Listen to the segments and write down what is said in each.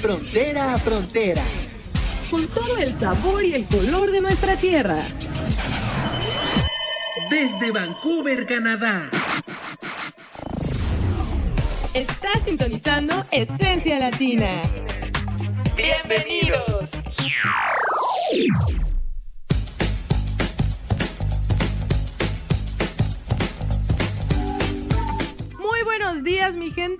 frontera a frontera. con todo el sabor y el color de nuestra tierra. Desde Vancouver, Canadá. Estás sintonizando Esencia Latina. ¡Bienvenidos!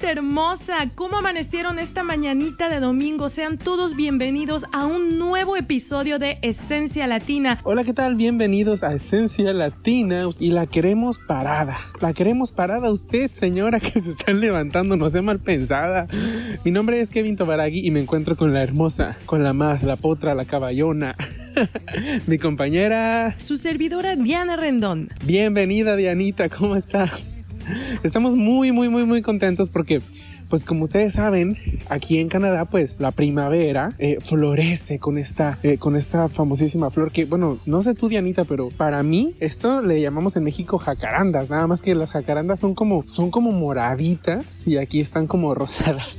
Gente hermosa. ¿Cómo amanecieron esta mañanita de domingo? Sean todos bienvenidos a un nuevo episodio de Esencia Latina. Hola, ¿qué tal? Bienvenidos a Esencia Latina y la queremos parada. La queremos parada usted, señora, que se están levantando, no sea mal pensada. Mi nombre es Kevin Tobaragui y me encuentro con la hermosa, con la más, la potra, la caballona. Mi compañera. Su servidora Diana Rendón. Bienvenida, Dianita, ¿cómo estás? Estamos muy, muy, muy, muy contentos porque, pues como ustedes saben, aquí en Canadá, pues la primavera eh, florece con esta, eh, con esta famosísima flor que, bueno, no sé tú, Dianita, pero para mí esto le llamamos en México jacarandas, nada más que las jacarandas son como, son como moraditas y aquí están como rosadas.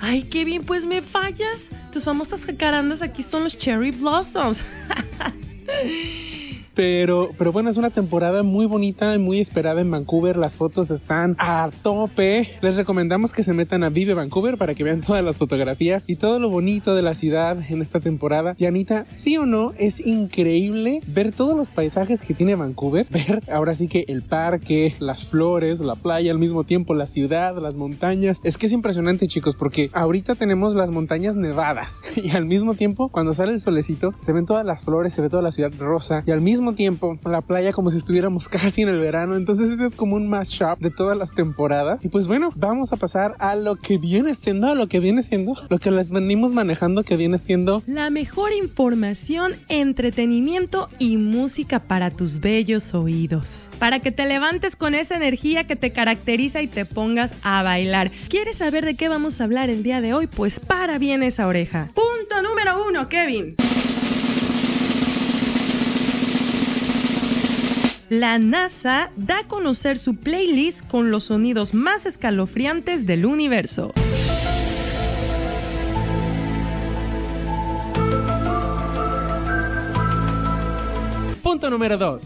Ay, qué bien, pues me fallas. Tus famosas jacarandas aquí son los cherry blossoms. Pero, pero bueno, es una temporada muy bonita y muy esperada en Vancouver. Las fotos están a tope. Les recomendamos que se metan a Vive Vancouver para que vean todas las fotografías y todo lo bonito de la ciudad en esta temporada. Y Anita, sí o no, es increíble ver todos los paisajes que tiene Vancouver. Ver ahora sí que el parque, las flores, la playa al mismo tiempo, la ciudad, las montañas. Es que es impresionante, chicos, porque ahorita tenemos las montañas nevadas y al mismo tiempo, cuando sale el solecito, se ven todas las flores, se ve toda la ciudad rosa y al mismo tiempo la playa como si estuviéramos casi en el verano. Entonces este es como un mashup de todas las temporadas. Y pues bueno, vamos a pasar a lo que viene siendo, a lo que viene siendo, lo que les venimos manejando que viene siendo La mejor información, entretenimiento y música para tus bellos oídos. Para que te levantes con esa energía que te caracteriza y te pongas a bailar. ¿Quieres saber de qué vamos a hablar el día de hoy? Pues para bien esa oreja. Punto número uno, Kevin. La NASA da a conocer su playlist con los sonidos más escalofriantes del universo. punto número 2.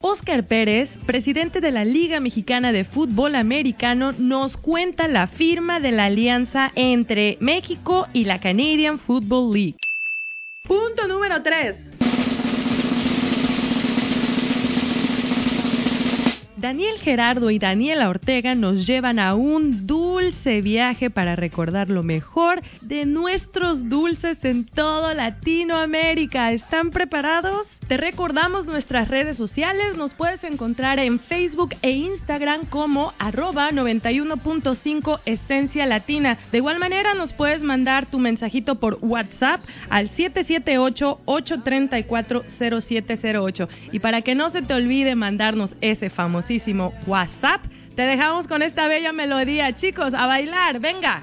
Oscar Pérez, presidente de la Liga Mexicana de Fútbol Americano, nos cuenta la firma de la alianza entre México y la Canadian Football League. Punto número 3. Daniel Gerardo y Daniela Ortega nos llevan a un dulce viaje para recordar lo mejor de nuestros dulces en todo Latinoamérica. ¿Están preparados? Te recordamos nuestras redes sociales, nos puedes encontrar en Facebook e Instagram como arroba 91.5 Esencia Latina. De igual manera nos puedes mandar tu mensajito por WhatsApp al 778-834-0708. Y para que no se te olvide mandarnos ese famosísimo WhatsApp, te dejamos con esta bella melodía. Chicos, a bailar, venga.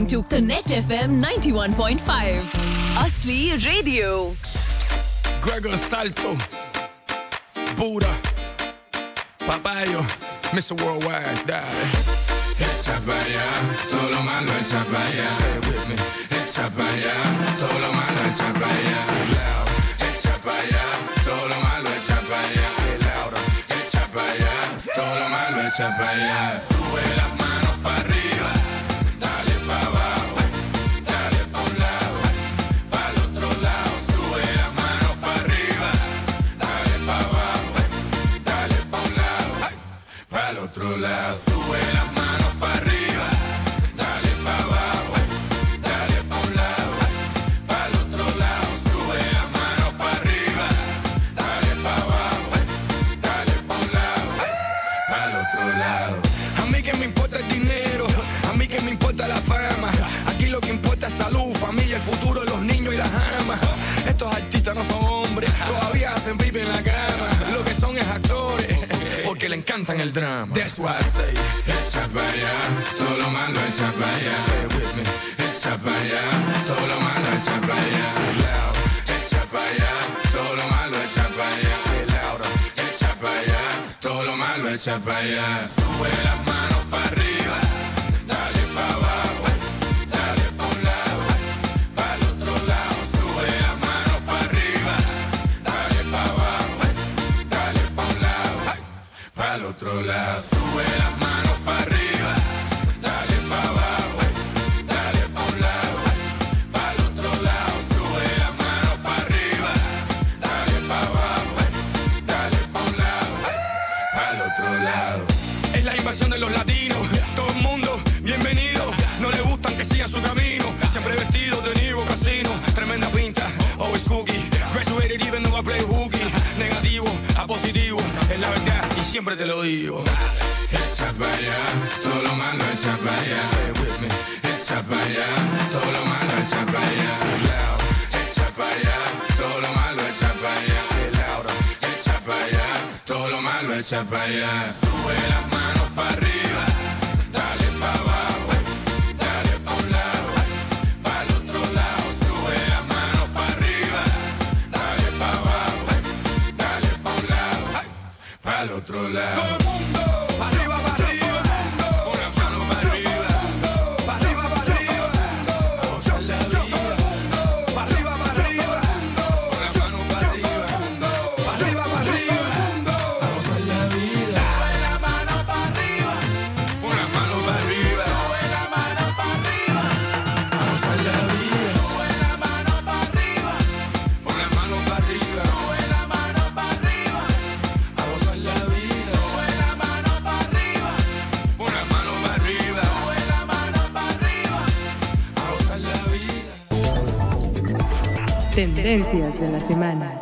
Listening to Connect FM 91.5. Asli Radio. Gregor Salto, Buddha, Papayo, Mr. Worldwide, dale. Echa para allá, todo lo malo echa para. With me. Echa para allá, todo lo malo echa para allá. Echa para allá, todo lo malo echa para allá. Echa para allá, todo lo malo echa para allá. Sube lado. Sube las manos para arriba, dale para abajo, dale pa' un lado, para el otro lado. Sube las manos para arriba, dale para abajo, dale pa' un lado, para el otro lado. A mí que me importa el dinero, a mí que me importa la fama. Aquí lo que importa es salud, familia, el futuro encantan el drama. That's why I say, echa para allá, todo lo malo echa para allá. With me. Echa para allá, todo lo malo echa para allá. Echa para allá, todo lo malo echa para allá. Echa para allá, todo lo malo echa para allá. Sube las manos para arriba, el siempre te lo digo. Echa para allá, todo lo malo echa para allá. Echa para allá, todo lo malo echa para allá. Echa para allá, todo lo malo echa para allá. Echa para allá, todo lo malo echa para allá. Para Tendencias de la semana.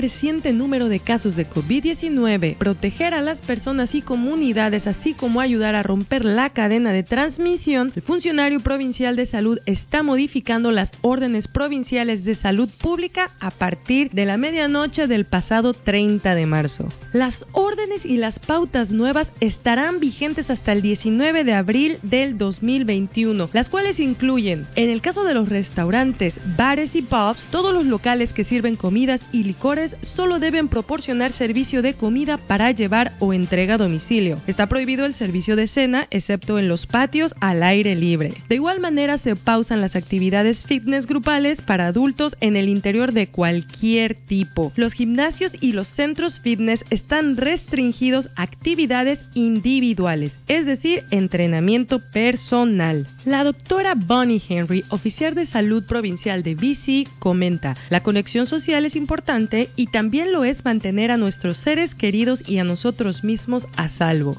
Creciente número de casos de COVID-19, proteger a las personas y comunidades, así como ayudar a romper la cadena de transmisión, el funcionario provincial de salud está modificando las órdenes provinciales de salud pública a partir de la medianoche del pasado 30 de marzo. Las órdenes y las pautas nuevas estarán vigentes hasta el 19 de abril del 2021, las cuales incluyen, en el caso de los restaurantes, bares y pubs, todos los locales que sirven comidas y licores solo deben proporcionar servicio de comida para llevar o entrega a domicilio. Está prohibido el servicio de cena, excepto en los patios al aire libre. De igual manera, se pausan las actividades fitness grupales para adultos en el interior de cualquier tipo. Los gimnasios y los centros fitness están restringidos a actividades individuales, es decir, entrenamiento personal. La doctora Bonnie Henry, oficial de salud provincial de BC, comenta, la conexión social es importante y también lo es mantener a nuestros seres queridos y a nosotros mismos a salvo.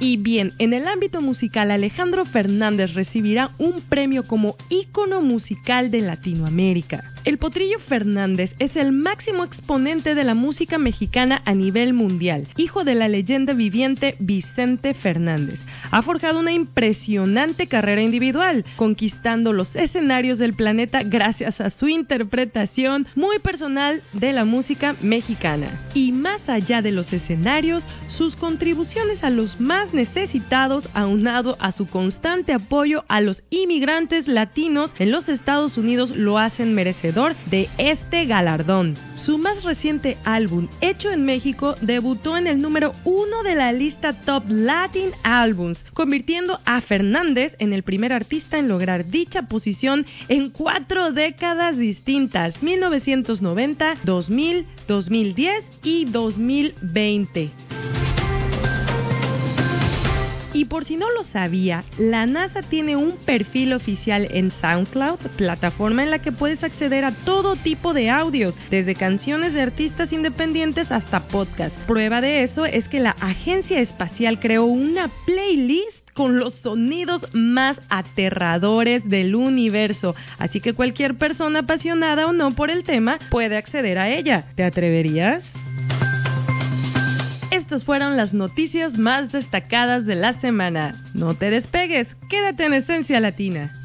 Y bien, en el ámbito musical, Alejandro Fernández recibirá un premio como ícono musical de Latinoamérica. El Potrillo Fernández es el máximo exponente de la música mexicana a nivel mundial, hijo de la leyenda viviente Vicente Fernández. Ha forjado una impresionante carrera individual, conquistando los escenarios del planeta gracias a su interpretación muy personal de la música mexicana. Y más allá de los escenarios, sus contribuciones a los más necesitados, aunado a su constante apoyo a los inmigrantes latinos en los Estados Unidos, lo hacen de este galardón. Su más reciente álbum, hecho en México, debutó en el número uno de la lista Top Latin Albums, convirtiendo a Fernández en el primer artista en lograr dicha posición en cuatro décadas distintas, 1990, 2000, 2010 y 2020. Y por si no lo sabía, la NASA tiene un perfil oficial en SoundCloud, plataforma en la que puedes acceder a todo tipo de audios, desde canciones de artistas independientes hasta podcasts. Prueba de eso es que la agencia espacial creó una playlist con los sonidos más aterradores del universo. Así que cualquier persona apasionada o no por el tema puede acceder a ella. ¿Te atreverías? Estas fueron las noticias más destacadas de la semana. No te despegues, quédate en Esencia Latina.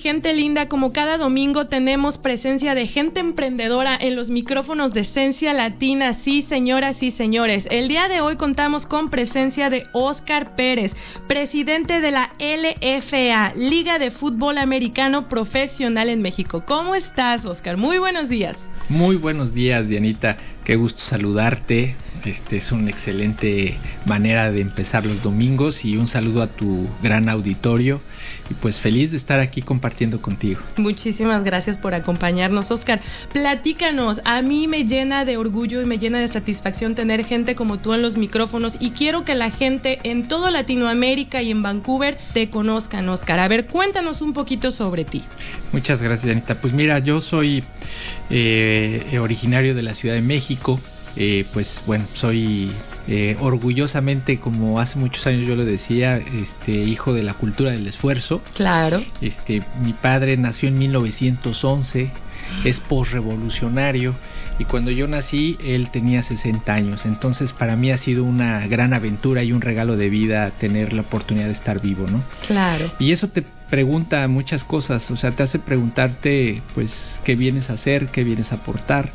Gente linda. Como cada domingo tenemos presencia de gente emprendedora en los micrófonos de Esencia Latina. Sí, señoras y señores. El día de hoy contamos con presencia de Oscar Pérez, presidente de la LFA, Liga de Fútbol Americano Profesional en México. ¿Cómo estás, Oscar? Muy buenos días. Muy buenos días, Dianita. Qué gusto saludarte. Este es una excelente manera de empezar los domingos y un saludo a tu gran auditorio y pues feliz de estar aquí compartiendo contigo. Muchísimas gracias por acompañarnos, Oscar. Platícanos, a mí me llena de orgullo y me llena de satisfacción tener gente como tú en los micrófonos y quiero que la gente en toda Latinoamérica y en Vancouver te conozcan, Oscar. A ver, cuéntanos un poquito sobre ti. Muchas gracias, Dianita. Pues mira, yo soy eh, originario de la Ciudad de México. Eh, pues bueno, soy eh, orgullosamente, como hace muchos años yo lo decía, este hijo de la cultura del esfuerzo. Claro. Este, mi padre nació en 1911, es posrevolucionario y cuando yo nací él tenía 60 años. Entonces para mí ha sido una gran aventura y un regalo de vida tener la oportunidad de estar vivo, ¿no? Claro. Y eso te pregunta muchas cosas, o sea, te hace preguntarte pues qué vienes a hacer, qué vienes a aportar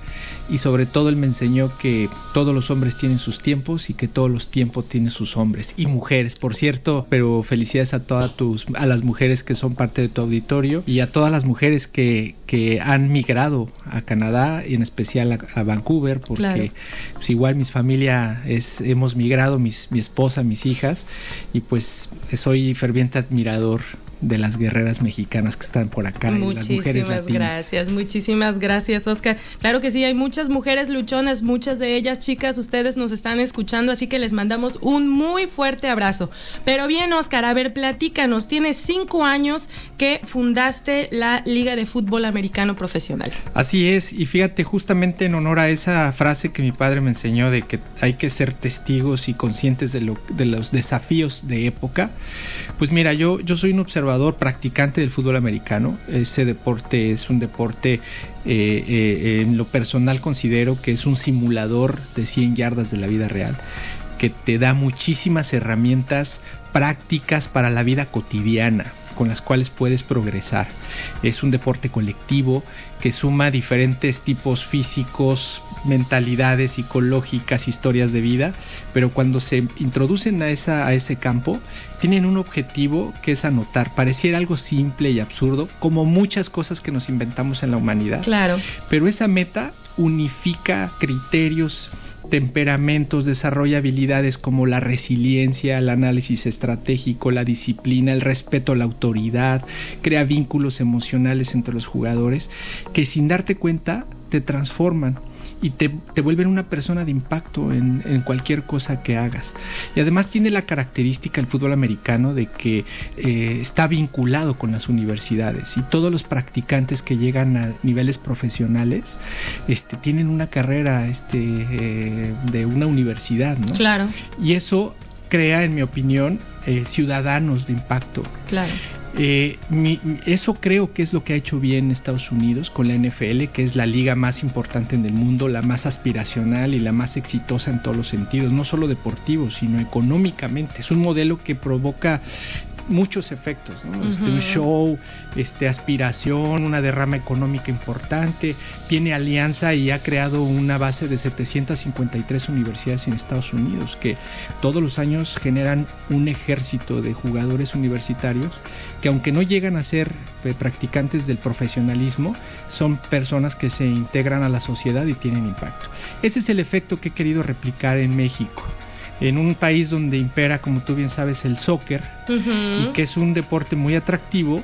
y sobre todo él me enseñó que todos los hombres tienen sus tiempos y que todos los tiempos tienen sus hombres y mujeres, por cierto, pero felicidades a todas tus a las mujeres que son parte de tu auditorio y a todas las mujeres que, que han migrado a Canadá y en especial a, a Vancouver porque Claro. pues, igual mis familia es hemos migrado mis, mi esposa mis hijas y pues soy ferviente admirador de las guerreras mexicanas que están por acá y las mujeres Muchísimas latinas. gracias, muchísimas gracias, Oscar. Claro que sí, hay muchas mujeres luchonas, muchas de ellas, chicas, ustedes nos están escuchando, así que les mandamos un muy fuerte abrazo. Pero bien, Oscar, a ver, platícanos, tienes cinco años que fundaste la Liga de Fútbol Americano Profesional. Así es, y fíjate, justamente en honor a esa frase que mi padre me enseñó de que hay que ser testigos y conscientes de, lo, de los desafíos de época, pues mira, yo, yo soy un observador practicante del fútbol americano. Ese deporte es un deporte, eh, eh, en lo personal considero que es un simulador de 100 yardas de la vida real, que te da muchísimas herramientas prácticas para la vida cotidiana con las cuales puedes progresar. Es un deporte colectivo que suma diferentes tipos físicos, mentalidades psicológicas, historias de vida, pero cuando se introducen a, esa, a ese campo, tienen un objetivo que es anotar. Pareciera algo simple y absurdo, como muchas cosas que nos inventamos en la humanidad. Claro. Pero esa meta unifica criterios, temperamentos, desarrolla habilidades como la resiliencia, el análisis estratégico, la disciplina, el respeto a la autoridad, crea vínculos emocionales entre los jugadores que sin darte cuenta te transforman y te, te vuelven una persona de impacto en, en, cualquier cosa que hagas. Y además tiene la característica el fútbol americano de que eh, está vinculado con las universidades y todos los practicantes que llegan a niveles profesionales este, tienen una carrera este, eh, de una universidad. ¿no? Claro. Y eso crea, en mi opinión, eh, ciudadanos de impacto. Claro. Eh, mi, eso creo que es lo que ha hecho bien Estados Unidos con la NFL, que es la liga más importante en el mundo, la más aspiracional y la más exitosa en todos los sentidos, no solo deportivos, sino económicamente. Es un modelo que provoca muchos efectos, ¿no? este, un show, este, aspiración, una derrama económica importante, tiene alianza y ha creado una base de 753 universidades en Estados Unidos que todos los años generan un ejército de jugadores universitarios que aunque no llegan a ser eh, practicantes del profesionalismo, son personas que se integran a la sociedad y tienen impacto. Ese es el efecto que he querido replicar en México en un país donde impera, como tú bien sabes, el soccer y que es un deporte muy atractivo.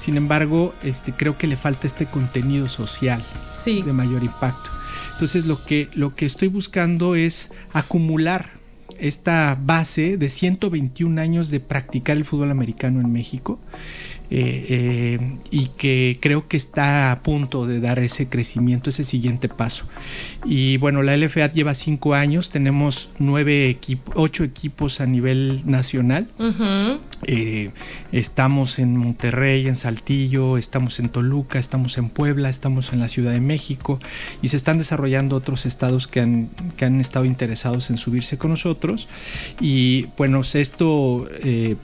Sin embargo, este, creo que le falta este contenido social Sí. de mayor impacto. Entonces, lo que, lo que estoy buscando es acumular esta base de 121 años de practicar el fútbol americano en México eh, eh, y que creo que está a punto de dar ese crecimiento, ese siguiente paso. Y bueno, la LFA lleva cinco años, tenemos nueve equipos, ocho equipos a nivel nacional. Eh, estamos en Monterrey, en Saltillo, estamos en Toluca, estamos en Puebla, estamos en la Ciudad de México y se están desarrollando otros estados que han, que han estado interesados en subirse con nosotros. Y bueno, esto,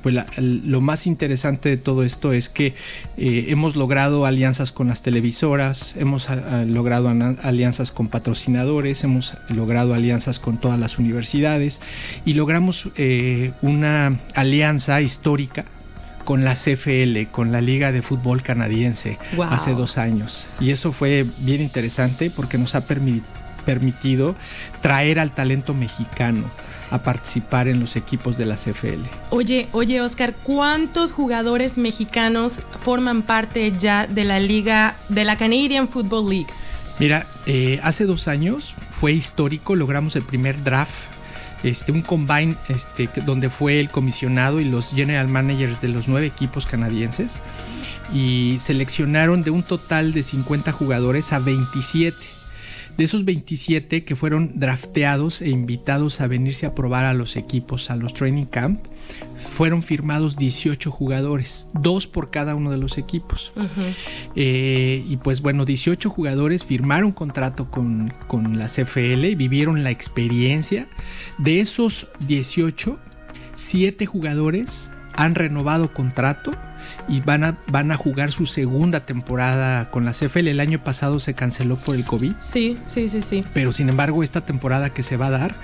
pues la- lo más interesante de todo esto es que eh, hemos logrado alianzas con las televisoras, hemos a- a- logrado alianzas con patrocinadores, hemos logrado alianzas con todas las universidades y logramos eh, una alianza histórica con la CFL, con la Liga de Fútbol Canadiense, hace dos años. Y eso fue bien interesante porque nos ha permi- permitido traer al talento mexicano a participar en los equipos de la CFL. Oye, oye, Oscar, ¿cuántos jugadores mexicanos forman parte ya de la liga, de la Canadian Football League? Mira, eh, hace dos años fue histórico, logramos el primer draft, este, un combine este, donde fue el comisionado y los general managers de los nueve equipos canadienses y seleccionaron de un total de 50 jugadores a 27. De esos 27 que fueron drafteados e invitados a venirse a probar a los equipos, a los training camp, fueron firmados 18 jugadores, dos por cada uno de los equipos. Eh, y pues bueno, 18 jugadores firmaron contrato con, con la CFL, vivieron la experiencia. De esos 18, 7 jugadores han renovado contrato y van a, van a jugar su segunda temporada con la CFL. El año pasado se canceló por el COVID, Sí, sí, sí, sí. pero sin embargo esta temporada que se va a dar,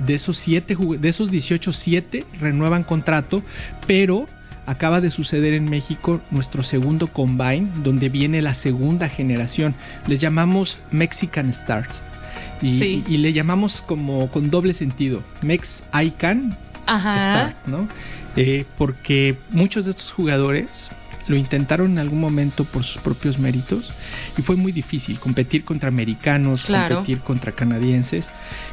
de esos, siete, de esos 18, 7 renuevan contrato, pero acaba de suceder en México nuestro segundo combine, donde viene la segunda generación. Les llamamos Mexican Stars. Y, Sí. y le llamamos como con doble sentido, Mex Ican Ajá. ¿no? Eh, porque muchos de estos jugadores lo intentaron en algún momento por sus propios méritos y fue muy difícil competir contra americanos, Claro. competir contra canadienses.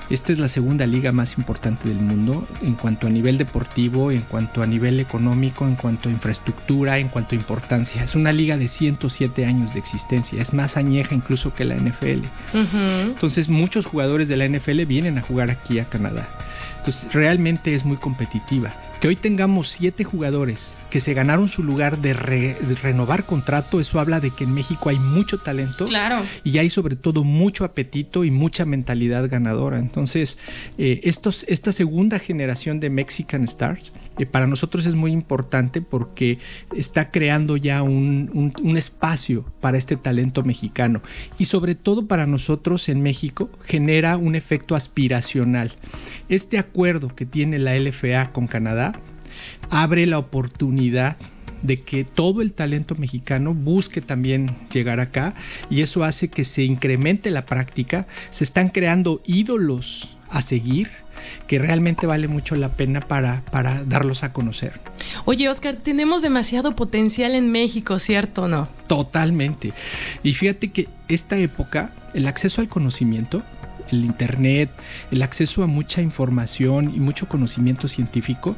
Esta es la segunda liga más importante del mundo en cuanto a nivel deportivo, en cuanto a nivel económico, en cuanto a infraestructura, en cuanto a importancia. Es una liga de 107 años de existencia, es más añeja incluso que la NFL. Entonces muchos jugadores de la NFL vienen a jugar aquí a Canadá. Entonces realmente es muy competitiva. Que hoy tengamos siete jugadores que se ganaron su lugar de, re- de renovar contrato, eso habla de que en México hay mucho talento Claro. y hay sobre todo mucho apetito y mucha mentalidad ganadora. Entonces, eh, estos, esta segunda generación de Mexican Stars eh, para nosotros es muy importante porque está creando ya un, un- un espacio para este talento mexicano y sobre todo para nosotros en México genera un efecto aspiracional. Este acuerdo que tiene la LFA con Canadá abre la oportunidad de que todo el talento mexicano busque también llegar acá y eso hace que se incremente la práctica, se están creando ídolos a seguir que realmente vale mucho la pena para, para darlos a conocer. Oye, Oscar, tenemos demasiado potencial en México, ¿cierto o no? Totalmente. Y fíjate que esta época, el acceso al conocimiento, el Internet, el acceso a mucha información y mucho conocimiento científico,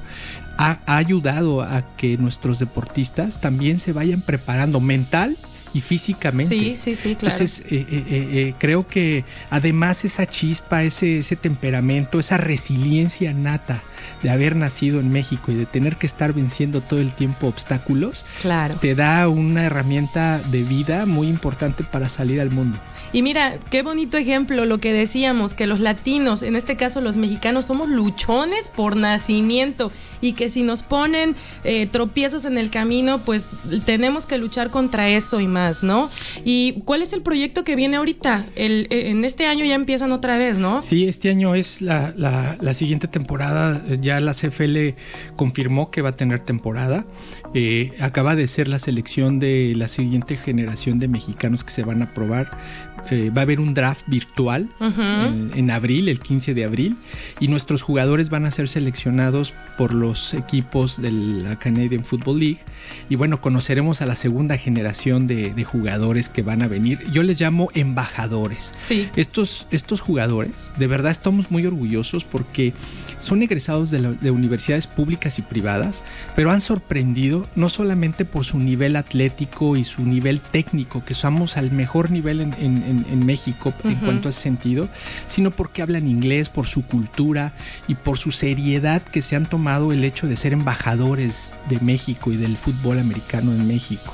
ha, ha ayudado a que nuestros deportistas también se vayan preparando mental y físicamente. Sí, sí, sí, claro. Entonces, eh, eh, eh, creo que además esa chispa, ese, ese temperamento, esa resiliencia nata de haber nacido en México y de tener que estar venciendo todo el tiempo obstáculos, Claro. te da una herramienta de vida muy importante para salir al mundo. Y mira, qué bonito ejemplo lo que decíamos, que los latinos, en este caso los mexicanos, somos luchones por nacimiento y que si nos ponen eh, tropiezos en el camino, pues tenemos que luchar contra eso y más, ¿no? ¿Y cuál es el proyecto que viene ahorita? El, eh, en este año ya empiezan otra vez, ¿no? Sí, este año es la, la, la siguiente temporada. Ya la CFL confirmó que va a tener temporada. Eh, acaba de ser la selección de la siguiente generación de mexicanos que se van a probar. Eh, va a haber un draft virtual Ujú. en, en abril, el 15 de abril, y nuestros jugadores van a ser seleccionados por los equipos de la Canadian Football League. Y bueno, conoceremos a la segunda generación de, de jugadores que van a venir. Yo les llamo embajadores. Sí. Estos, estos jugadores, de verdad estamos muy orgullosos porque son egresados de, la- de universidades públicas y privadas, pero han sorprendido no solamente por su nivel atlético y su nivel técnico, que somos al mejor nivel en, en- en- en México en cuanto a ese sentido, sino porque hablan inglés, por su cultura y por su seriedad que se han tomado el hecho de ser embajadores de México y del fútbol americano en México.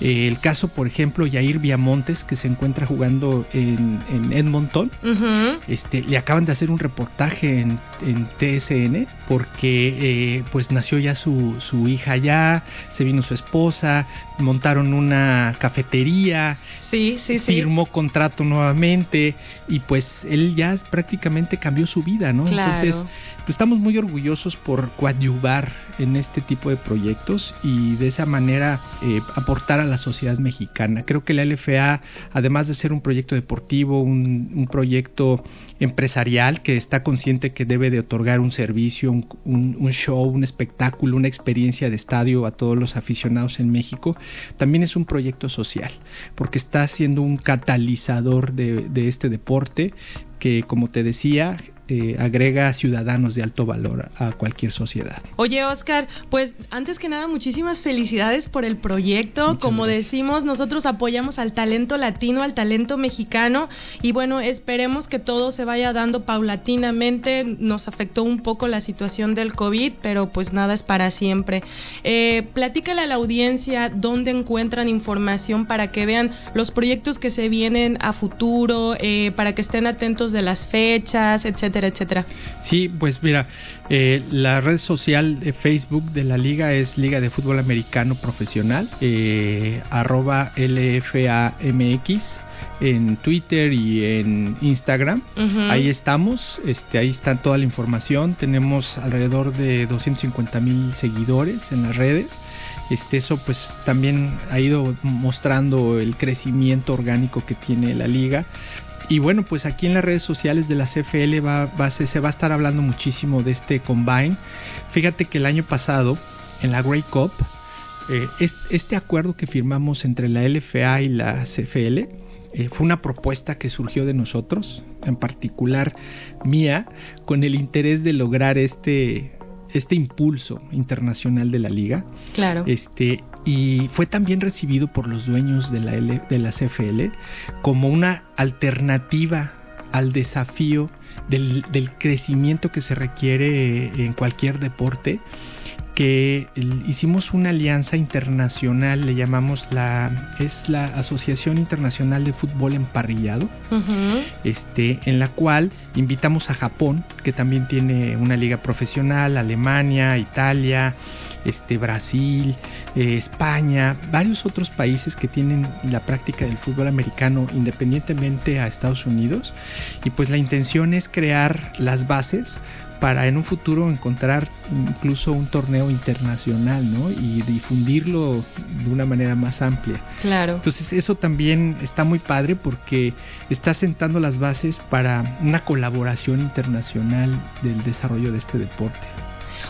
Eh, el caso por ejemplo, Yair Viamontes, que se encuentra jugando en, en Edmonton. Este, le acaban de hacer un reportaje en, en TSN porque eh, pues nació ya su, su hija allá, se vino su esposa, montaron una cafetería, Sí, sí, sí. firmó contrato nuevamente y pues él ya prácticamente cambió su vida, ¿no? Claro. Entonces, pues estamos muy orgullosos por coadyuvar en este tipo de proyectos y de esa manera eh, aportar a la sociedad mexicana. Creo que la LFA, además de ser un proyecto deportivo, un, un proyecto empresarial que está consciente que debe de otorgar un servicio, un, un- un show, un espectáculo, una experiencia de estadio a todos los aficionados en México, también es un proyecto social, porque está siendo un catalizador de, de este deporte que, como te decía, eh, agrega ciudadanos de alto valor a cualquier sociedad. Oye, Oscar, pues antes que nada, muchísimas felicidades por el proyecto. Muchas Como gracias. decimos, nosotros apoyamos al talento latino, al talento mexicano y bueno, esperemos que todo se vaya dando paulatinamente. Nos afectó un poco la situación del COVID, pero pues nada es para siempre. Eh, platícale a la audiencia dónde encuentran información para que vean los proyectos que se vienen a futuro, eh, para que estén atentos de las fechas, etcétera, etcétera. Sí, pues mira, eh, la red social de Facebook de la liga es Liga de Fútbol Americano Profesional, eh, arroba LFAMX en Twitter y en Instagram. Ahí estamos, este, ahí está toda la información. Tenemos alrededor de 250 mil seguidores en las redes. Este, eso pues también ha ido mostrando el crecimiento orgánico que tiene la liga. Y bueno, pues aquí en las redes sociales de la CFL va, se va a estar hablando muchísimo de este combine. Fíjate que el año pasado, en la Grey Cup, eh, es- este acuerdo que firmamos entre la LFA y la CFL eh, fue una propuesta que surgió de nosotros, en particular mía, con el interés de lograr este, este impulso internacional de la liga. Claro. Este, y fue también recibido por los dueños de la, L- de la CFL como una alternativa al desafío del, del crecimiento que se requiere en cualquier deporte que hicimos una alianza internacional, le llamamos la, es la Asociación Internacional de Fútbol Emparrillado, este, en la cual invitamos a Japón, que también tiene una liga profesional, Alemania, Italia, este, Brasil, eh, España, varios otros países que tienen la práctica del fútbol americano independientemente a Estados Unidos. Y pues la intención es crear las bases para en un futuro encontrar incluso un torneo internacional, ¿no? Y difundirlo de una manera más amplia. Claro. Entonces eso también está muy padre porque está sentando las bases para una colaboración internacional del desarrollo de este deporte.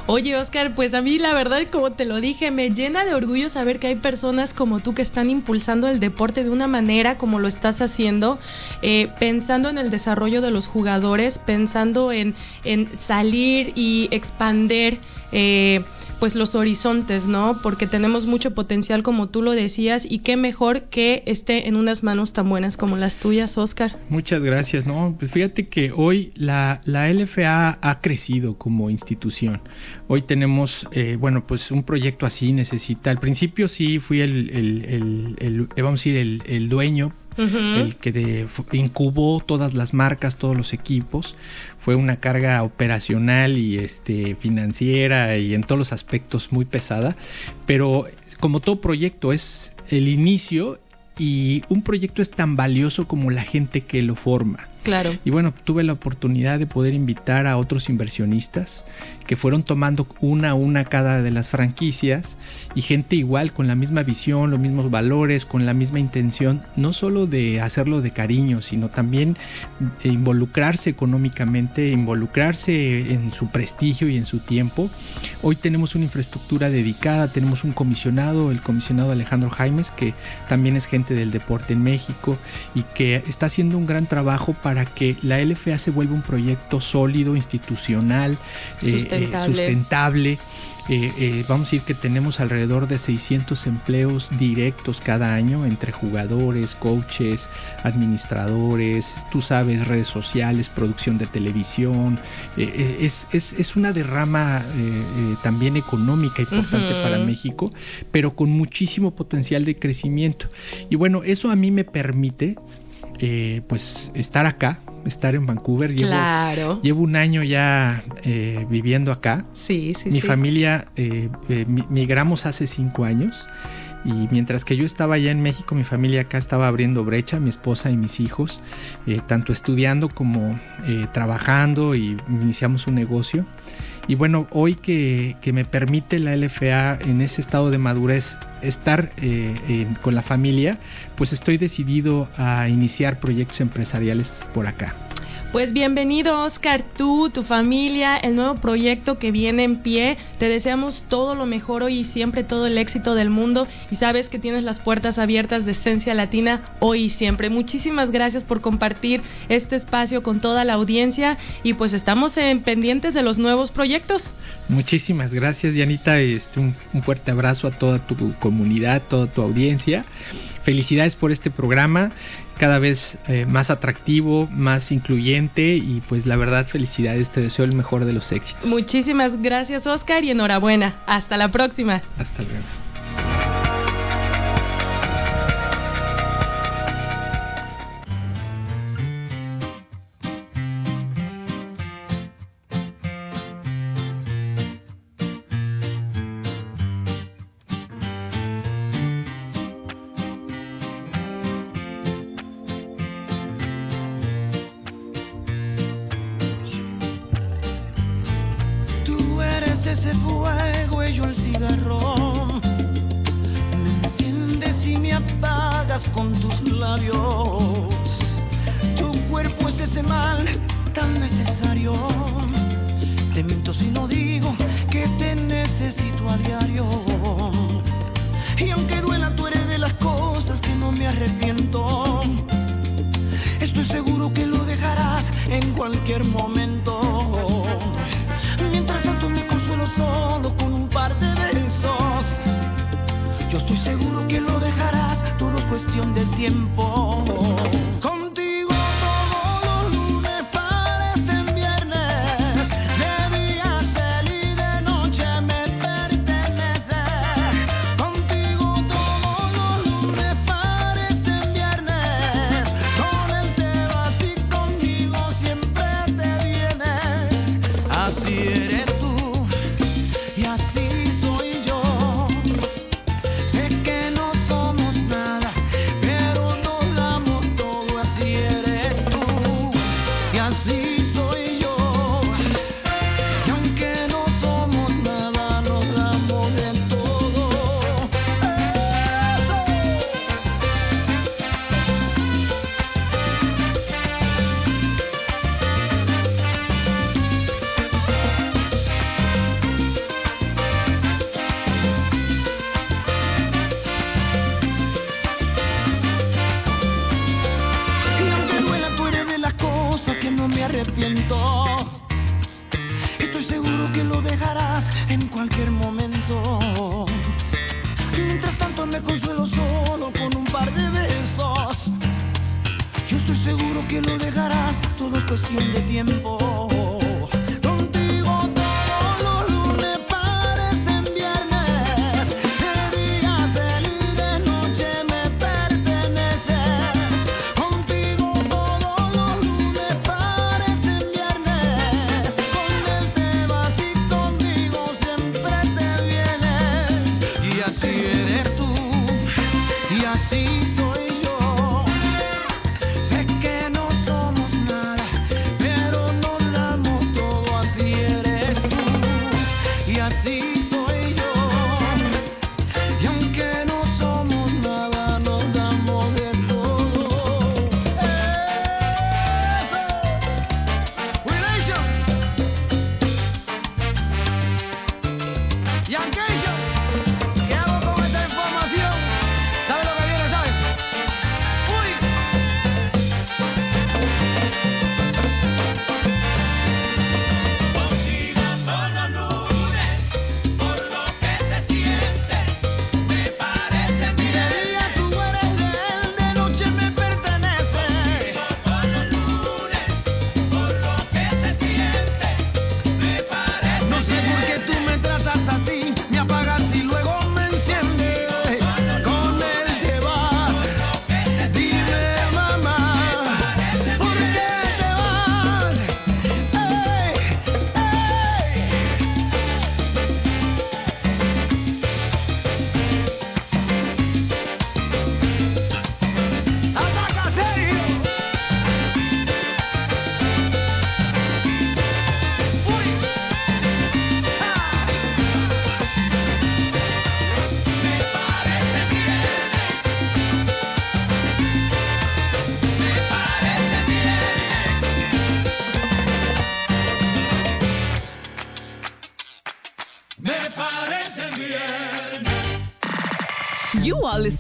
Oye, Oscar, pues a mí la verdad, como te lo dije, me llena de orgullo saber que hay personas como tú que están impulsando el deporte de una manera como lo estás haciendo, eh, pensando en el desarrollo de los jugadores, pensando en, en salir y expander eh, pues los horizontes, ¿no? Porque tenemos mucho potencial como tú lo decías y qué mejor que esté en unas manos tan buenas como las tuyas, Oscar. Muchas gracias, ¿no? Pues fíjate que hoy la, la LFA ha crecido como institución. Hoy tenemos, eh, bueno, pues un proyecto así necesita. Al principio sí fui el, el, el- el- eh, vamos a decir, el, el dueño, el que de- incubó todas las marcas, todos los equipos. Fue una carga operacional y este financiera y en todos los aspectos muy pesada. Pero como todo proyecto es el inicio y un proyecto es tan valioso como la gente que lo forma. Claro. Y bueno, tuve la oportunidad de poder invitar a otros inversionistas que fueron tomando una a una cada de las franquicias y gente igual con la misma visión, los mismos valores, con la misma intención, no solo de hacerlo de cariño, sino también de involucrarse económicamente, involucrarse en su prestigio y en su tiempo. Hoy tenemos una infraestructura dedicada, tenemos un comisionado, el comisionado Alejandro Jaimes, que también es gente del deporte en México y que está haciendo un gran trabajo para que la LFA se vuelva un proyecto sólido, institucional, eh, eh, Sustentable. sustentable, Eh, eh, vamos a decir que tenemos alrededor de 600 empleos directos cada año entre jugadores, coaches, administradores, tú sabes, redes sociales, producción de televisión. Eh, es, es, es una derrama eh, eh, también económica importante para México, pero con muchísimo potencial de crecimiento. Y bueno, eso a mí me permite eh, pues estar acá, estar en Vancouver. Llevo, Claro. llevo un año ya eh, viviendo acá. Sí, sí, Mi sí. familia eh, eh, mi- migramos hace cinco años y mientras que yo estaba allá en México, mi familia acá estaba abriendo brecha, mi esposa y mis hijos, eh, tanto estudiando como eh, trabajando y iniciamos un negocio. Y bueno, hoy que, que me permite la LFA en ese estado de madurez estar eh, con la familia, pues estoy decidido a iniciar proyectos empresariales por acá. Pues bienvenido Oscar, tú, tu familia, el nuevo proyecto que viene en pie. Te deseamos todo lo mejor hoy y siempre, todo el éxito del mundo. Y sabes que tienes las puertas abiertas de Esencia Latina hoy y siempre. Muchísimas gracias por compartir este espacio con toda la audiencia y pues estamos en pendientes de los nuevos proyectos. Muchísimas gracias, Dianita. Este, un, un fuerte abrazo a toda tu comunidad, toda tu audiencia. Felicidades por este programa, cada vez eh, más atractivo, más incluyente y pues la verdad felicidades, te deseo el mejor de los éxitos. Muchísimas gracias Oscar y enhorabuena. Hasta la próxima. Hasta luego.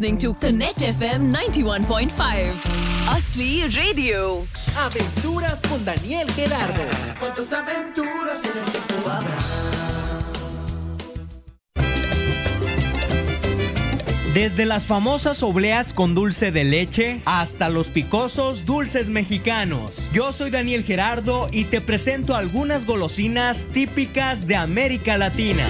Listening to Connect FM 91.5. Asli Radio. Aventuras con Daniel Gerardo. ¿Cuántas aventuras en el tiempo habrá? Desde las famosas obleas con dulce de leche hasta los picosos dulces mexicanos. Yo soy Daniel Gerardo y te presento algunas golosinas típicas de América Latina.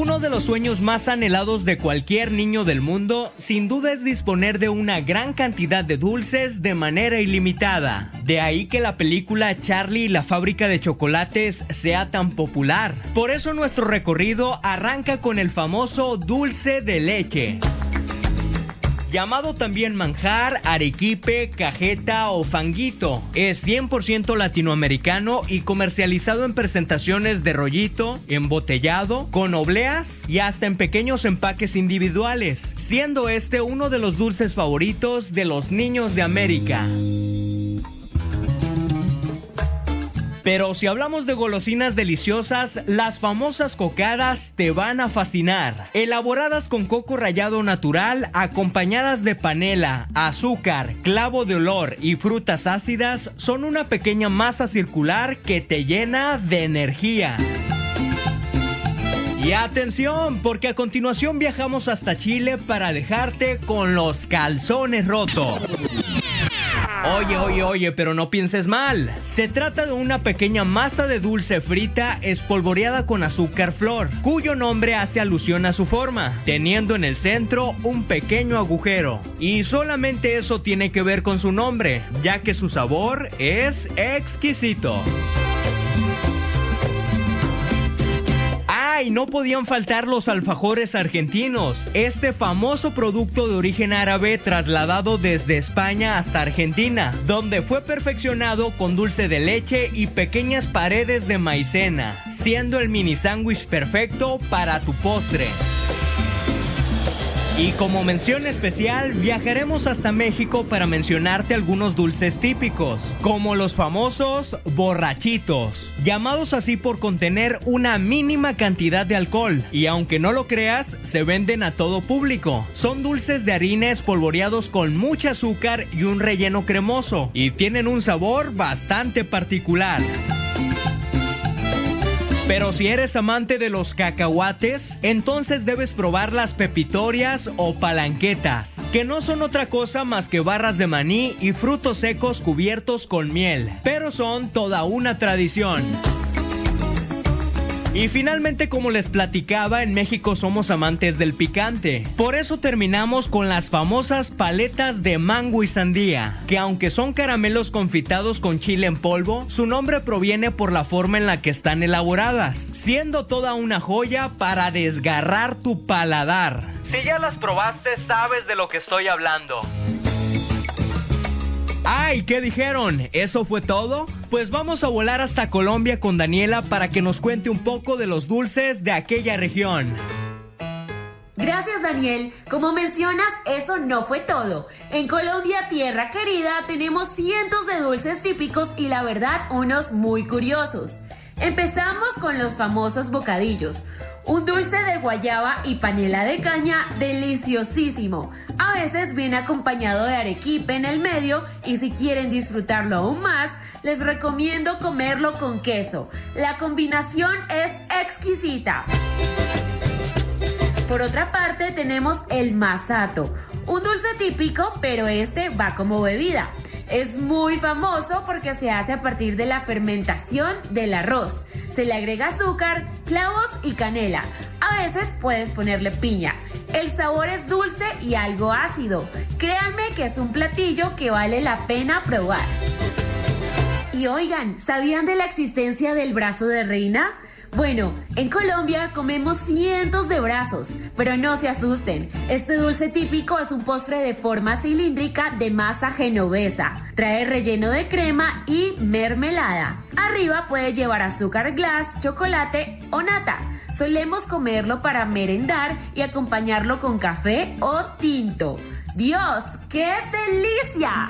Uno de los sueños más anhelados de cualquier niño del mundo, sin duda es disponer de una gran cantidad de dulces de manera ilimitada. De ahí que la película Charlie y la fábrica de chocolates sea tan popular. Por eso nuestro recorrido arranca con el famoso dulce de leche llamado también manjar, arequipe, cajeta o fanguito. Es 100% latinoamericano y comercializado en presentaciones de rollito, embotellado, con obleas y hasta en pequeños empaques individuales, siendo este uno de los dulces favoritos de los niños de América. Pero si hablamos de golosinas deliciosas, las famosas cocadas te van a fascinar. Elaboradas con coco rallado natural, acompañadas de panela, azúcar, clavo de olor y frutas ácidas, son una pequeña masa circular que te llena de energía. Y atención, porque a continuación viajamos hasta Chile para dejarte con los calzones rotos. Oye, oye, oye, pero no pienses mal. Se trata de una pequeña masa de dulce frita espolvoreada con azúcar flor, cuyo nombre hace alusión a su forma, teniendo en el centro un pequeño agujero. Y solamente eso tiene que ver con su nombre, ya que su sabor es exquisito. Y no podían faltar los alfajores argentinos, este famoso producto de origen árabe trasladado desde España hasta Argentina, donde fue perfeccionado con dulce de leche y pequeñas paredes de maicena, siendo el mini sándwich perfecto para tu postre. Y como mención especial, viajaremos hasta México para mencionarte algunos dulces típicos, como los famosos borrachitos, llamados así por contener una mínima cantidad de alcohol, y aunque no lo creas, se venden a todo público. Son dulces de harina espolvoreados con mucho azúcar y un relleno cremoso, y tienen un sabor bastante particular. Pero si eres amante de los cacahuates, entonces debes probar las pepitorias o palanquetas, que no son otra cosa más que barras de maní y frutos secos cubiertos con miel, pero son toda una tradición. Y finalmente, como les platicaba, en México somos amantes del picante. Por eso terminamos con las famosas paletas de mango y sandía, que aunque son caramelos confitados con chile en polvo, su nombre proviene por la forma en la que están elaboradas, siendo toda una joya para desgarrar tu paladar. Si ya las probaste, sabes de lo que estoy hablando. ¡Ay! ¿Qué dijeron? ¿Eso fue todo? Pues vamos a volar hasta Colombia con Daniela para que nos cuente un poco de los dulces de aquella región. Gracias Daniel. Como mencionas, eso no fue todo. En Colombia, tierra querida, tenemos cientos de dulces típicos y la verdad unos muy curiosos. Empezamos con los famosos bocadillos. Un dulce de guayaba y panela de caña deliciosísimo. A veces viene acompañado de arequipe en el medio y si quieren disfrutarlo aún más, les recomiendo comerlo con queso. La combinación es exquisita. Por otra parte tenemos el masato, un dulce típico, pero este va como bebida. Es muy famoso porque se hace a partir de la fermentación del arroz. Se le agrega azúcar, clavos y canela. A veces puedes ponerle piña. El sabor es dulce y algo ácido. Créanme que es un platillo que vale la pena probar. Y oigan, ¿sabían de la existencia del brazo de reina? Bueno, en Colombia comemos cientos de brazos, pero no se asusten. Este dulce típico es un postre de forma cilíndrica de masa genovesa. Trae relleno de crema y mermelada. Arriba puede llevar azúcar glass, chocolate o nata. Solemos comerlo para merendar y acompañarlo con café o tinto. ¡Dios, qué delicia!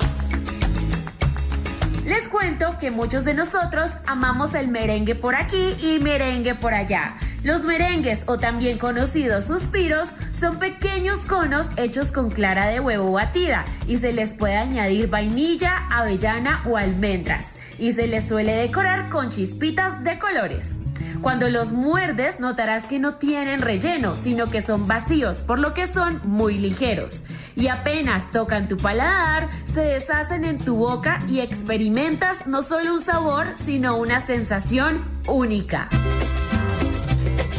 Les cuento que muchos de nosotros amamos el merengue por aquí y merengue por allá. Los merengues, o también conocidos suspiros, son pequeños conos hechos con clara de huevo batida y se les puede añadir vainilla, avellana o almendras. Y se les suele decorar con chispitas de colores. Cuando los muerdes notarás que no tienen relleno, sino que son vacíos, por lo que son muy ligeros. Y apenas tocan tu paladar, se deshacen en tu boca y experimentas no solo un sabor, sino una sensación única.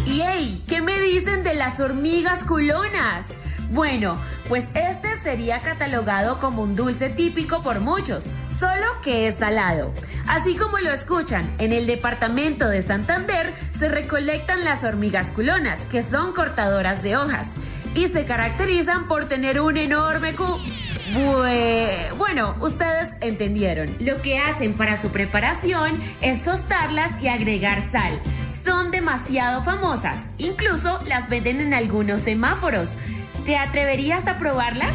Y hey, ¿qué me dicen de las hormigas culonas? Bueno, pues este sería catalogado como un dulce típico por muchos, solo que es salado. Así como lo escuchan, en el departamento de Santander se recolectan las hormigas culonas, que son cortadoras de hojas, y se caracterizan por tener un enorme cu... Bue- Bueno, ustedes entendieron. Lo que hacen para su preparación es tostarlas y agregar sal. Son demasiado famosas, incluso las venden en algunos semáforos. ¿Te atreverías a probarlas?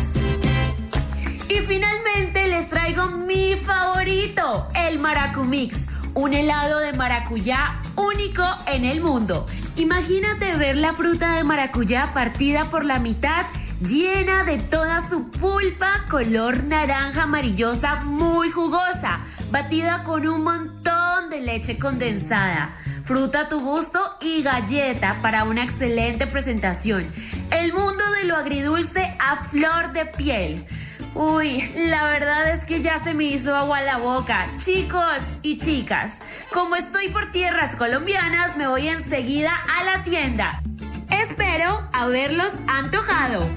Y finalmente les traigo mi favorito, el Maracumix, un helado de maracuyá único en el mundo. Imagínate ver la fruta de maracuyá partida por la mitad, llena de toda su pulpa, color naranja amarillosa muy jugosa, batida con un montón de leche condensada. Fruta a tu gusto y galleta para una excelente presentación. El mundo de lo agridulce a flor de piel. Uy, la verdad es que ya se me hizo agua la boca. Chicos y chicas, como estoy por tierras colombianas, me voy enseguida a la tienda. Espero haberlos antojado.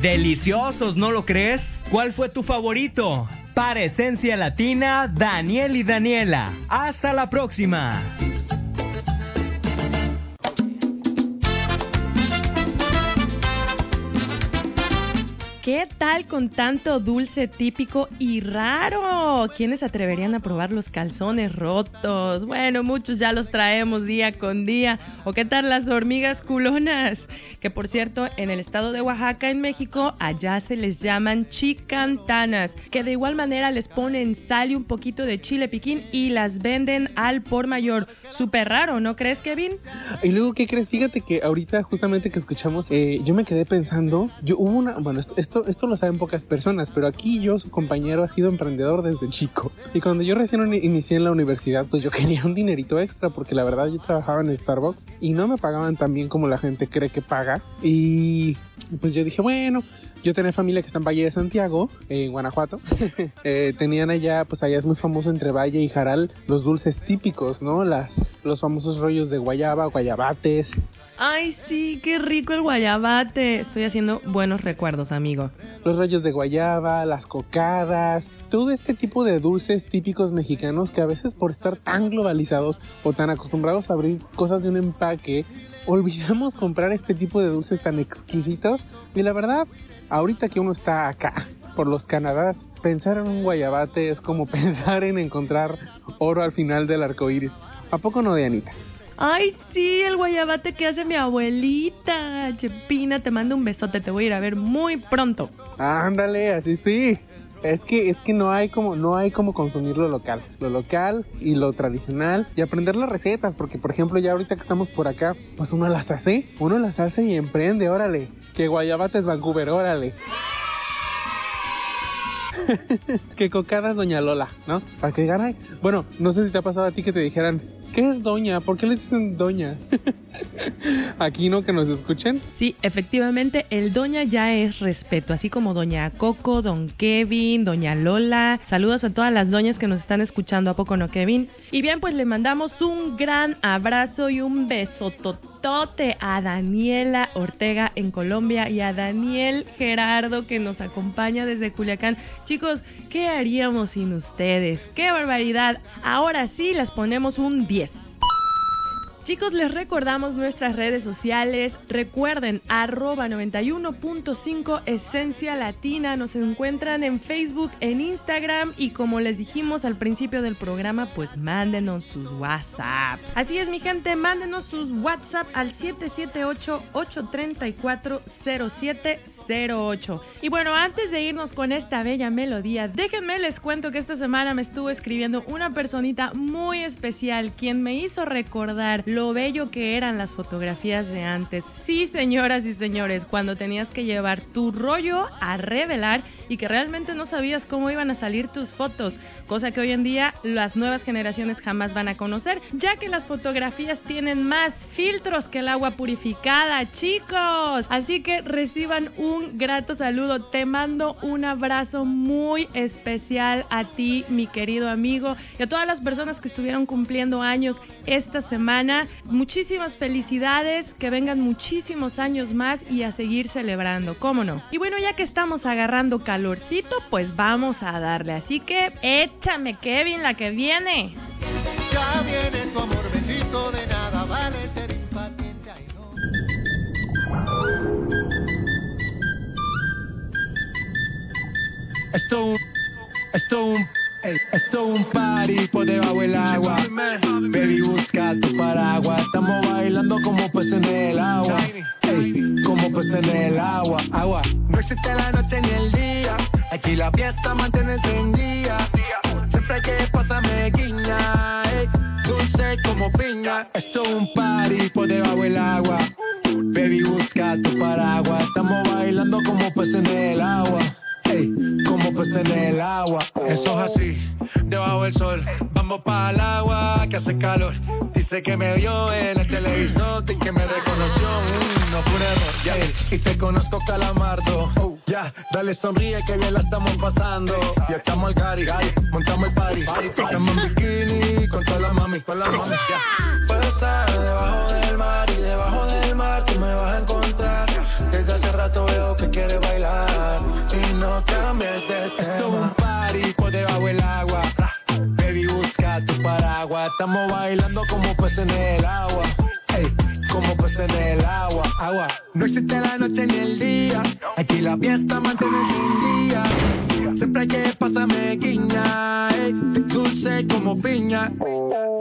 Deliciosos, ¿no lo crees? ¿Cuál fue tu favorito? Para Esencia Latina, Daniel y Daniela. Hasta la próxima. ¿Qué tal con tanto dulce típico y raro? ¿Quiénes atreverían a probar los calzones rotos? Bueno, muchos ya los traemos día con día. ¿O qué tal las hormigas culonas? Que por cierto, en el estado de Oaxaca, en México, allá se les llaman chicantanas, que de igual manera les ponen sal y un poquito de chile piquín y las venden al por mayor. Súper raro, ¿no crees, Kevin? Y luego, ¿qué crees? Fíjate que ahorita justamente que escuchamos, eh, yo me quedé pensando, yo hubo una, bueno, esto, esto lo saben pocas personas, pero aquí yo, su compañero, ha sido emprendedor desde chico. Y cuando yo recién inicié en la universidad, pues yo quería un dinerito extra, porque la verdad yo trabajaba en Starbucks y no me pagaban tan bien como la gente cree que paga. Y pues yo dije, bueno, yo tenía familia que está en Valle de Santiago, en Guanajuato. Eh, tenían allá, pues allá es muy famoso entre Valle y Jaral los dulces típicos, ¿no? Las, los famosos rollos de guayaba, guayabates. Ay, sí, qué rico el guayabate. Estoy haciendo buenos recuerdos, amigo. Los rollos de guayaba, las cocadas, todo este tipo de dulces típicos mexicanos que a veces por estar tan globalizados o tan acostumbrados a abrir cosas de un empaque, olvidamos comprar este tipo de dulces tan exquisitos. Y la verdad, ahorita que uno está acá, por los Canadás, pensar en un guayabate es como pensar en encontrar oro al final del arco iris. ¿A poco no, Dianita? Ay, sí, el guayabate que hace mi abuelita. Chepina, te mando un besote. Te voy a ir a ver muy pronto. Ándale, así sí. Es que es que no hay como no hay como consumir lo local, lo local y lo tradicional y aprender las recetas, porque por ejemplo ya ahorita que estamos por acá, pues uno las hace, uno las hace y emprende, órale. Que Guayabates Vancouver, órale. que cocadas Doña Lola, ¿no? Para que digan, "Ay", bueno, no sé si te ha pasado a ti que te dijeran, ¿qué es Doña? ¿Por qué le dicen Doña? Aquí no que nos escuchen. Sí, efectivamente, el doña ya es respeto, así como doña Coco, don Kevin, doña Lola. Saludos a todas las doñas que nos están escuchando, ¿a poco no, Kevin? Y bien, pues le mandamos un gran abrazo y un besototote a Daniela Ortega en Colombia y a Daniel Gerardo que nos acompaña desde Culiacán. Chicos, ¿qué haríamos sin ustedes? ¡Qué barbaridad! Ahora sí, les ponemos un 10. Chicos, les recordamos nuestras redes sociales. Recuerden, arroba 91.5 Esencia Latina. Nos encuentran en Facebook, en Instagram y como les dijimos al principio del programa, pues mándenos sus WhatsApp. Así es, mi gente, mándenos sus WhatsApp al 778-834-0700. 08. Y bueno, antes de irnos con esta bella melodía, déjenme les cuento que esta semana me estuvo escribiendo una personita muy especial, quien me hizo recordar lo bello que eran las fotografías de antes. Sí, señoras y señores, cuando tenías que llevar tu rollo a revelar y que realmente no sabías cómo iban a salir tus fotos, cosa que hoy en día las nuevas generaciones jamás van a conocer, ya que las fotografías tienen más filtros que el agua purificada, chicos. Así que reciban un grato saludo. Te mando un abrazo muy especial a ti, mi querido amigo, y a todas las personas que estuvieron cumpliendo años esta semana. Muchísimas felicidades, que vengan muchísimos años más y a seguir celebrando, ¿cómo no? Y bueno, ya que estamos agarrando calorcito, pues vamos a darle. Así que échame, Kevin, la que viene. Ya viene tu amor bendito, de nada vale ser impaciente. Esto un, esto un, esto un party por debajo del agua. Baby, busca tu paraguas. Estamos bailando como peces en el agua. Ey, como peces en el agua, agua. No existe la noche ni el día. Aquí la fiesta mantiene encendida. Siempre que pasarme guiña. ey, dulce como piña. Esto un party por debajo del agua. Baby, busca tu paraguas. Estamos bailando como peces en el agua. Como peces en el agua. Eso es así, debajo del sol. Vamos para el agua que hace calor. Dice que me vio en el televisor y que me reconoció. Mm, no fue. Y te conozco, calamardo. Ya, dale sonríe que bien la estamos pasando. Ya estamos al cari, montamos el party. Estamos en bikini con todas las mami, con las mami, ya. Puedo estar debajo del mar Esto es un party por debajo del agua. Baby, busca tu paraguas. Estamos bailando como peces en el agua. Ey, como peces en el agua, agua. No existe la noche ni el día. Aquí la fiesta mantiene sin día. Siempre hay que pasarme guiña. ey, dulce como piña.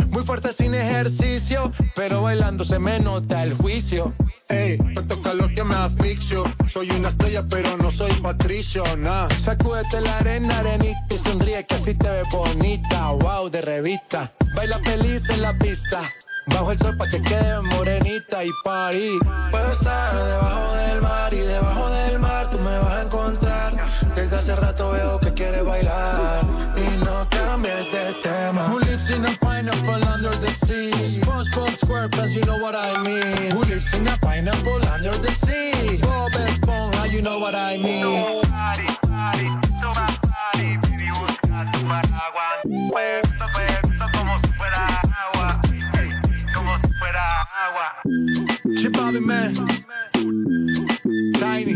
Muy fuerte sin ejercicio, pero bailando se me nota el juicio. Ey, tanto calor que me asfixio. Soy una estrella, pero no soy patricio, nah. Sacúdete la arena, arenita y sonríe que así te ves bonita. Wow, de revista. Baila feliz en la pista. Bajo el sol pa' que quede morenita y party. Puedo estar debajo del mar y debajo del mar tú me vas a encontrar. Desde hace rato veo que quieres bailar y no cambies de tema. Who lives in a pineapple under the sea? SpongeBob SquarePants, you know what I mean. Who lives in a pineapple under the sea? Bob Esponja, you know what I mean. agua. Chip man. Tiny.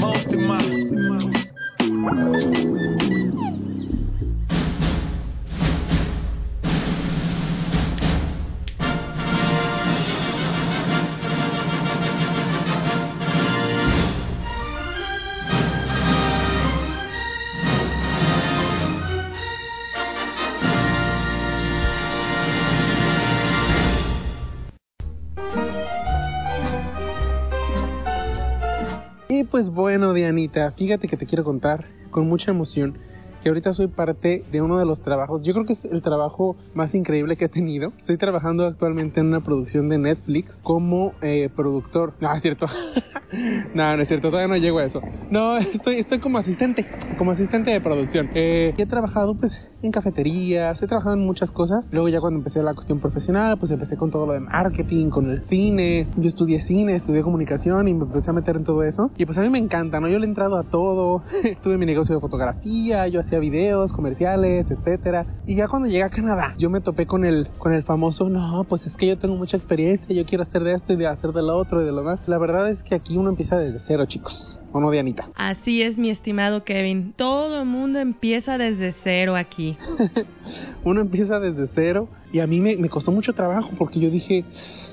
Most of my. Y pues bueno, Dianita, fíjate que te quiero contar con mucha emoción que ahorita soy parte de uno de los trabajos, yo creo que es el trabajo más increíble que he tenido. Estoy trabajando actualmente en una producción de Netflix como eh, productor. No, es cierto. no, no es cierto, todavía no llego a eso. No, estoy, estoy como asistente, como asistente de producción. Eh, he trabajado pues en cafeterías, he trabajado en muchas cosas. Luego ya cuando empecé la cuestión profesional, pues empecé con todo lo de marketing, con el cine. Yo estudié cine, estudié comunicación y me empecé a meter en todo eso. Y pues a mí me encanta, ¿no? Yo le he entrado a todo. Tuve mi negocio de fotografía, yo hacía videos, comerciales, etcétera. Y ya cuando llegué a Canadá, yo me topé con el, con el famoso, no, pues es que yo tengo mucha experiencia, yo quiero hacer de esto y de hacer de lo otro y de lo más. La verdad es que aquí uno empieza desde cero, chicos. ¿O no, Dianita? Así es, mi estimado Kevin. Todo el mundo empieza desde cero aquí. uno empieza desde cero y a mí me, me, costó mucho trabajo porque yo dije,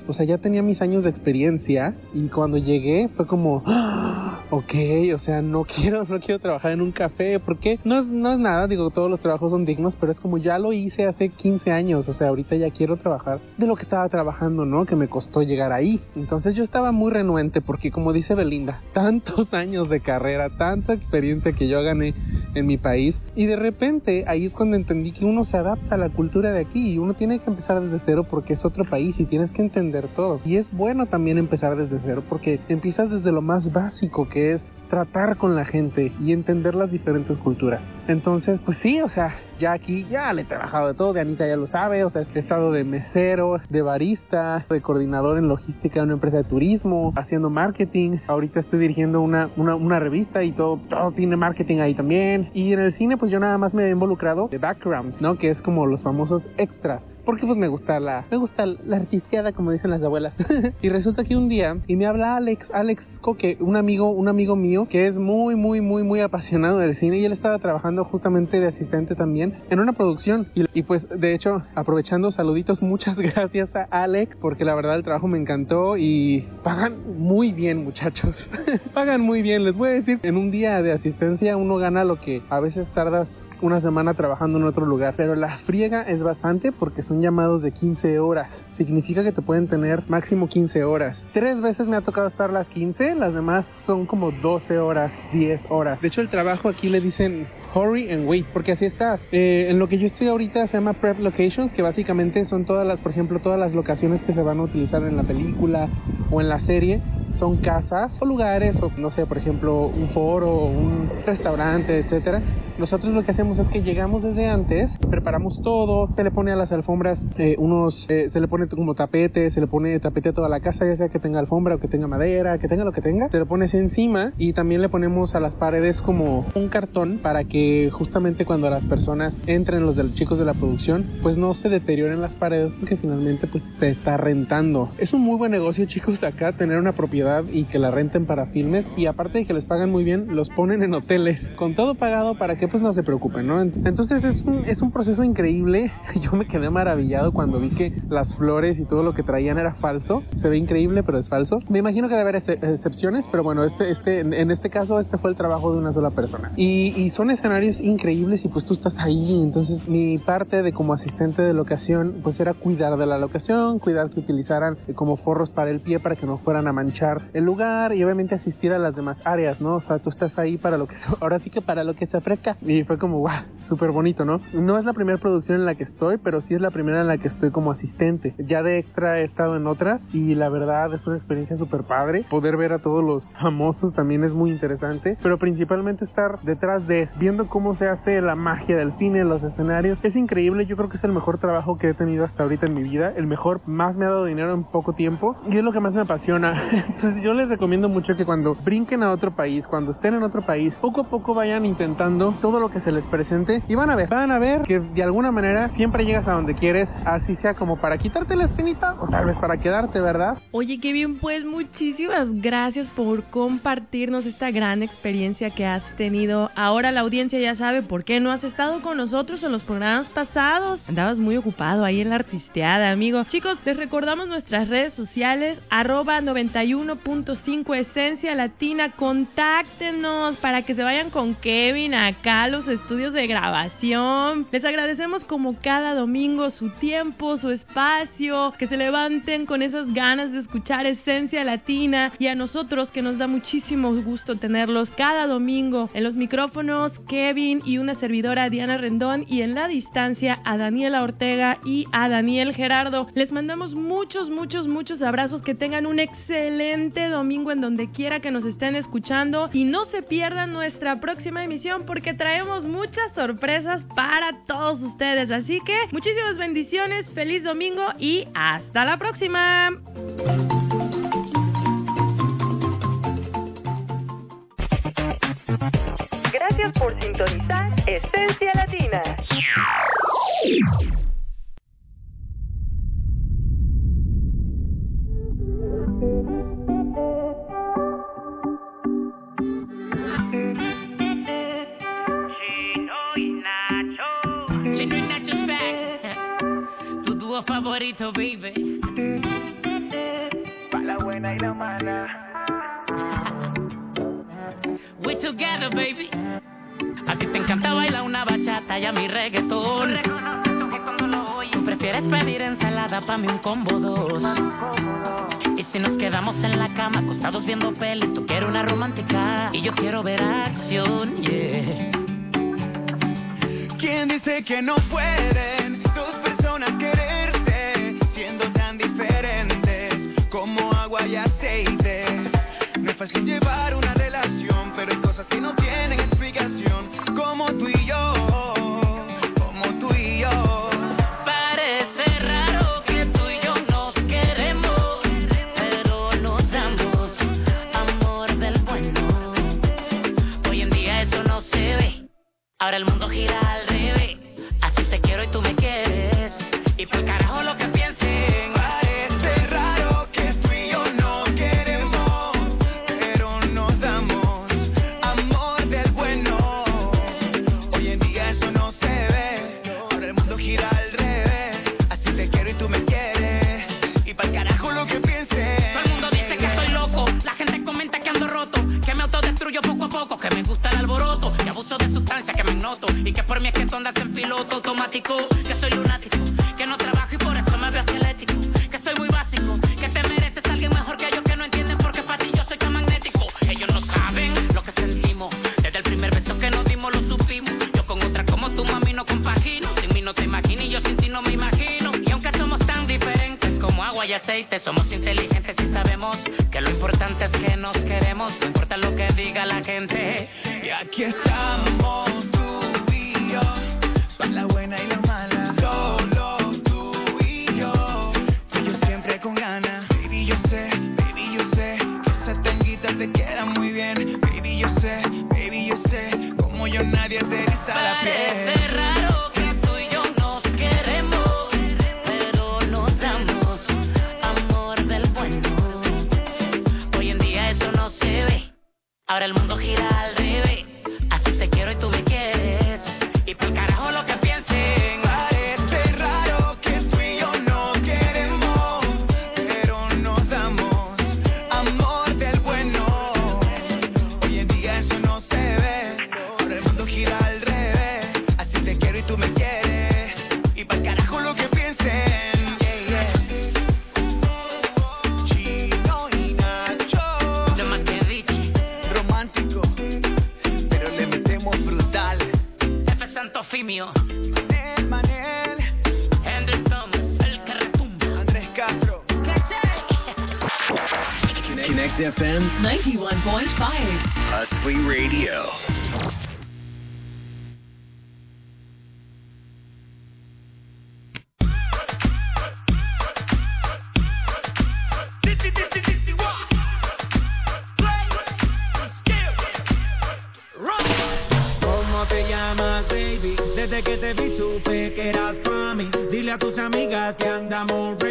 o sea, ya tenía mis años de experiencia y cuando llegué fue como, ¡ah! ok, o sea, no quiero, no quiero trabajar en un café, porque no es, no es nada, digo, todos los trabajos son dignos, pero es como ya lo hice hace 15 años, o sea, ahorita ya quiero trabajar de lo que estaba trabajando, ¿no? Que me costó llegar ahí. Entonces yo estaba muy renuente porque como dice Belinda, tantos años de carrera, tanta experiencia que yo gané en mi país y de repente ahí es cuando entendí que uno se adapta a la cultura de aquí y uno tiene que empezar desde cero porque es otro país y tienes que entender todo. Y es bueno también empezar desde cero porque empiezas desde lo más básico que es tratar con la gente y entender las diferentes culturas. Entonces, pues sí, o sea, ya aquí ya le he trabajado de todo, de Anita ya lo sabe, o sea, he estado de mesero, de barista, de coordinador en logística de una empresa de turismo, haciendo marketing, ahorita estoy dirigiendo una, una, una revista y todo, todo tiene marketing ahí también. Y en el cine, pues yo nada más me he involucrado de background, ¿no? Que es como los famosos extras. Porque pues me gusta la, me gusta la artisteada, como dicen las abuelas. y resulta que un día, y me habla Alex, Alex Coque, un amigo, un amigo mío, que es muy, muy, muy, muy apasionado del cine, y él estaba trabajando justamente de asistente también en una producción. Y, y pues, de hecho, aprovechando saluditos, muchas gracias a Alex, porque la verdad el trabajo me encantó y pagan muy bien, muchachos. pagan muy bien, les voy a decir, en un día de asistencia uno gana lo que a veces tardas una semana trabajando en otro lugar, pero la friega es bastante porque son llamados de 15 horas. Significa que te pueden tener máximo 15 horas. Tres veces me ha tocado estar las 15, las demás son como 12 horas, 10 horas. De hecho, el trabajo aquí le dicen hurry and wait, porque así estás. Eh, en lo que yo estoy ahorita se llama prep locations, que básicamente son todas las, por ejemplo, todas las locaciones que se van a utilizar en la película o en la serie son casas o lugares o no sé, por ejemplo, un foro, un restaurante, etcétera. Nosotros lo que hacemos es que llegamos desde antes, preparamos todo, se le pone a las alfombras eh, unos, eh, se le pone como tapete, se le pone tapete a toda la casa, ya sea que tenga alfombra o que tenga madera, que tenga lo que tenga, se le pones encima y también le ponemos a las paredes como un cartón para que justamente cuando las personas entren, los de los chicos de la producción, pues no se deterioren las paredes porque finalmente pues se está rentando. Es un muy buen negocio chicos acá tener una propiedad y que la renten para filmes y aparte de que les pagan muy bien, los ponen en hoteles. Con todo pagado para que pues no se preocupen, ¿no? Entonces es un, es un proceso increíble. Yo me quedé maravillado cuando vi que las flores y todo lo que traían era falso. Se ve increíble, pero es falso. Me imagino que debe haber ex- excepciones, pero bueno, este, este, en este caso este fue el trabajo de una sola persona. Y, y son escenarios increíbles y pues tú estás ahí. Entonces mi parte de como asistente de locación pues era cuidar de la locación, cuidar que utilizaran eh, como forros para el pie para que no fueran a manchar el lugar y obviamente asistir a las demás áreas, ¿no? O sea, tú estás ahí para lo que, ahora sí que para lo que se ofrezca. Y fue como, wow, súper bonito, ¿no? No es la primera producción en la que estoy, pero sí es la primera en la que estoy como asistente. Ya de extra he estado en otras y la verdad es una experiencia súper padre. Poder ver a todos los famosos también es muy interesante, pero principalmente estar detrás de, viendo cómo se hace la magia del cine, los escenarios. Es increíble, yo creo que es el mejor trabajo que he tenido hasta ahorita en mi vida, el mejor, más me ha dado dinero en poco tiempo y es lo que más me apasiona. Entonces yo les recomiendo mucho que cuando brinquen a otro país, cuando estén en otro país, poco a poco vayan intentando todo lo que se les presente y van a ver, van a ver que de alguna manera siempre llegas a donde quieres, así sea como para quitarte la espinita o tal vez para quedarte, ¿verdad? Oye, qué bien, pues muchísimas gracias por compartirnos esta gran experiencia que has tenido. Ahora la audiencia ya sabe por qué no has estado con nosotros en los programas pasados. Andabas muy ocupado ahí en la artisteada, amigo. Chicos, les recordamos nuestras redes sociales, arroba 91.5 Esencia Latina. Contáctenos para que se vayan con Kevin acá a los estudios de grabación. Les agradecemos como cada domingo su tiempo, su espacio, que se levanten con esas ganas de escuchar Esencia Latina. Y a nosotros que nos da muchísimo gusto tenerlos cada domingo. En los micrófonos Kevin y una servidora Diana Rendón. Y en la distancia a Daniela Ortega y a Daniel Gerardo. Les mandamos muchos, muchos, muchos abrazos, que tengan un excelente domingo en donde quiera que nos estén escuchando. Y no se pierdan nuestra próxima emisión porque traemos muchas sorpresas para todos ustedes. Así que muchísimas bendiciones, feliz domingo y hasta la próxima. Gracias por sintonizar Esencia Latina. favorito, baby. Para la buena y la mala. We together, baby. A ti te encanta bailar una bachata y a mi reggaetón. Prefieres pedir ensalada pa' mí un combo dos. Y si nos quedamos en la cama acostados viendo peli, tú quieres una romántica y yo quiero ver acción, ¿Quién dice que no puede? fácil llevar una relación, pero hay cosas que no tienen explicación, como tú y yo, como tú y yo. Parece raro que tú y yo nos queremos, pero nos damos amor del bueno. Hoy en día eso no se ve, ahora el mundo gira. somos inteligentes y sabemos que lo importante es que nos queremos, no importa lo que diga la gente. Y aquí está.